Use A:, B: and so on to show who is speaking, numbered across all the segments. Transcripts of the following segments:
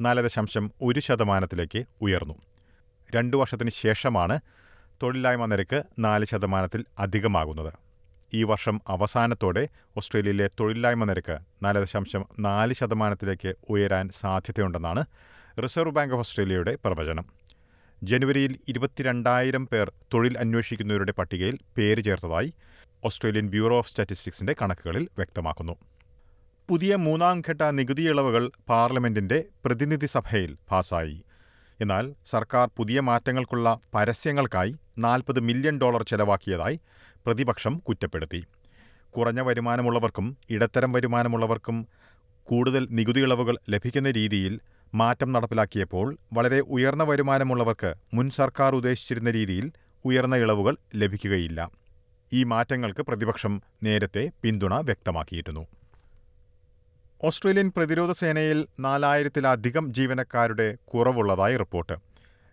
A: നാല് ദശാംശം ഒരു ശതമാനത്തിലേക്ക് ഉയർന്നു. രണ്ടു വർഷത്തിന് ശേഷമാണ് തൊഴിലില്ലായ്മ നിരക്ക് നാല് ശതമാനത്തിൽ അധികമാകുന്നത്. ഈ വർഷം അവസാനത്തോടെ ഓസ്ട്രേലിയയിലെ തൊഴിലില്ലായ്മ നിരക്ക് നാല് ദശാംശം നാല് ശതമാനത്തിലേക്ക് ഉയരാൻ സാധ്യതയുണ്ടെന്നാണ് റിസർവ് ബാങ്ക് ഓഫ് ഓസ്ട്രേലിയയുടെ പ്രവചനം. ജനുവരിയിൽ ഇരുപത്തിരണ്ടായിരം പേർ തൊഴിൽ അന്വേഷിക്കുന്നവരുടെ പട്ടികയിൽ പേര് ചേർത്തതായി ഓസ്ട്രേലിയൻ ബ്യൂറോ ഓഫ് സ്റ്റാറ്റിസ്റ്റിക്സിന്റെ കണക്കുകളിൽ വ്യക്തമാക്കുന്നു. പുതിയ മൂന്നാം ഘട്ട നികുതി ഇളവുകൾ പാർലമെന്റിന്റെ പ്രതിനിധി സഭയിൽ പാസായി. എന്നാൽ സർക്കാർ പുതിയ മാറ്റങ്ങൾക്കുള്ള പരസ്യങ്ങൾക്കായി നാൽപ്പത് മില്യൺ ഡോളർ ചെലവാക്കിയതായി പ്രതിപക്ഷം കുറ്റപ്പെടുത്തി. കുറഞ്ഞ വരുമാനമുള്ളവർക്കും ഇടത്തരം വരുമാനമുള്ളവർക്കും കൂടുതൽ നികുതി ഇളവുകൾ ലഭിക്കുന്ന രീതിയിൽ മാറ്റം നടപ്പിലാക്കിയപ്പോൾ വളരെ ഉയർന്ന വരുമാനമുള്ളവർക്ക് മുൻ സർക്കാർ ഉദ്ദേശിച്ചിരുന്ന രീതിയിൽ ഉയർന്ന ഇളവുകൾ ലഭിക്കുകയില്ല. ഈ മാറ്റങ്ങൾക്ക് പ്രതിപക്ഷം നേരത്തെ പിന്തുണ വ്യക്തമാക്കിയിരുന്നു. ഓസ്ട്രേലിയൻ പ്രതിരോധ സേനയിൽ നാലായിരത്തിലധികം ജീവനക്കാരുടെ കുറവുള്ളതായി റിപ്പോർട്ട്.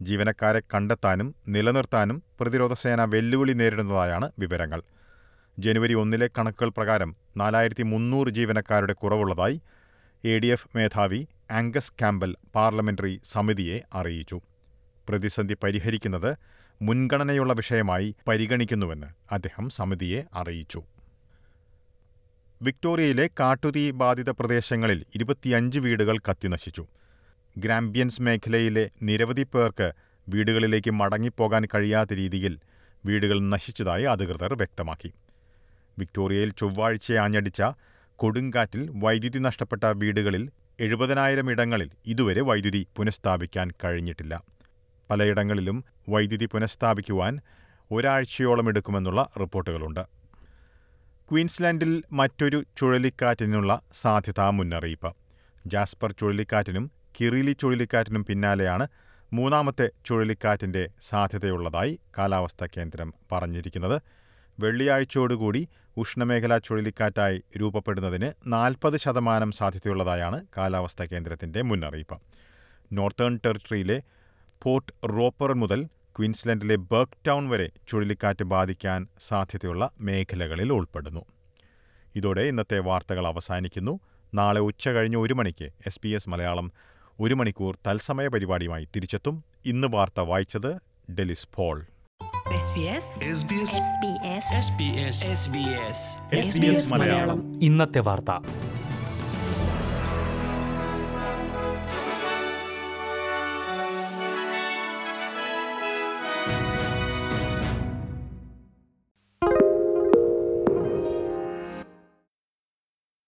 A: ജീവനക്കാരെ കണ്ടെത്താനും നിലനിർത്താനും പ്രതിരോധ സേന വെല്ലുവിളി നേരിടുന്നതായാണ് വിവരങ്ങൾ. ജനുവരി ഒന്നിലെ കണക്കുകൾ പ്രകാരം നാലായിരത്തി മുന്നൂറ് ജീവനക്കാരുടെ കുറവുള്ളതായി എ ഡി എഫ് മേധാവി ആംഗസ് ക്യാമ്പൽ പാർലമെന്ററി സമിതിയെ അറിയിച്ചു. പ്രതിസന്ധി പരിഹരിക്കുന്നത് മുൻഗണനയുള്ള വിഷയമായി പരിഗണിക്കുന്നുവെന്ന് അദ്ദേഹം സമിതിയെ അറിയിച്ചു. വിക്ടോറിയയിലെ കാട്ടുതീ ബാധിത പ്രദേശങ്ങളിൽ ഇരുപത്തിയഞ്ച് വീടുകൾ കത്തിനശിച്ചു. ഗ്രാമ്പ്യൻസ് മേഖലയിലെ നിരവധി പേർക്ക് വീടുകളിലേക്ക് മടങ്ങിപ്പോകാൻ കഴിയാത്ത രീതിയിൽ വീടുകൾ നശിച്ചതായി അധികൃതർ വ്യക്തമാക്കി. വിക്ടോറിയയിൽ ചൊവ്വാഴ്ച ആഞ്ഞടിച്ച കൊടുങ്കാറ്റിൽ വൈദ്യുതി നഷ്ടപ്പെട്ട വീടുകളിൽ എഴുപതിനായിരം ഇടങ്ങളിൽ ഇതുവരെ വൈദ്യുതി പുനഃസ്ഥാപിക്കാൻ കഴിഞ്ഞിട്ടില്ല. പലയിടങ്ങളിലും വൈദ്യുതി പുനഃസ്ഥാപിക്കുവാൻ ഒരാഴ്ചയോളം എടുക്കുമെന്നുള്ള റിപ്പോർട്ടുകളുണ്ട്. ക്വീൻസ്ലാൻഡിൽ മറ്റൊരു ചുഴലിക്കാറ്റിനുള്ള സാധ്യതാ മുന്നറിയിപ്പ്. ജാസ്പർ ചുഴലിക്കാറ്റിനും കിറിലി ചുഴലിക്കാറ്റിനും പിന്നാലെയാണ് മൂന്നാമത്തെ ചുഴലിക്കാറ്റിന്റെ സാധ്യതയുള്ളതായി കാലാവസ്ഥാ കേന്ദ്രം പറഞ്ഞിരിക്കുന്നത്. വെള്ളിയാഴ്ചയോടുകൂടി ഉഷ്ണമേഖലാ ചുഴലിക്കാറ്റായി രൂപപ്പെടുന്നതിന് നാൽപ്പത് ശതമാനം സാധ്യതയുള്ളതായാണ് കാലാവസ്ഥാ കേന്ദ്രത്തിന്റെ മുന്നറിയിപ്പ്. നോർത്തേൺ ടെറിട്ടറിയിലെ പോർട്ട് റോപ്പർ മുതൽ ക്വീൻസ്ലൻഡിലെ ബർക്ക് ടൗൺ വരെ ചുഴലിക്കാറ്റ് ബാധിക്കാൻ സാധ്യതയുള്ള മേഖലകളിൽ ഉൾപ്പെടുന്നു. ഇതോടെ ഇന്നത്തെ വാർത്തകൾ അവസാനിക്കുന്നു. നാളെ ഉച്ച കഴിഞ്ഞ് ഒരു മണിക്ക് എസ് പി എസ് മലയാളം ഒരു മണിക്കൂർ തത്സമയ പരിപാടിയുമായി തിരിച്ചെത്തും. ഇന്ന് വാർത്ത വായിച്ചത് Delys Paul.
B: SBS
C: SBS
D: SBS
C: SBS SBS
A: SBS Malayalam.
E: ഇന്നത്തെ വാർത്ത.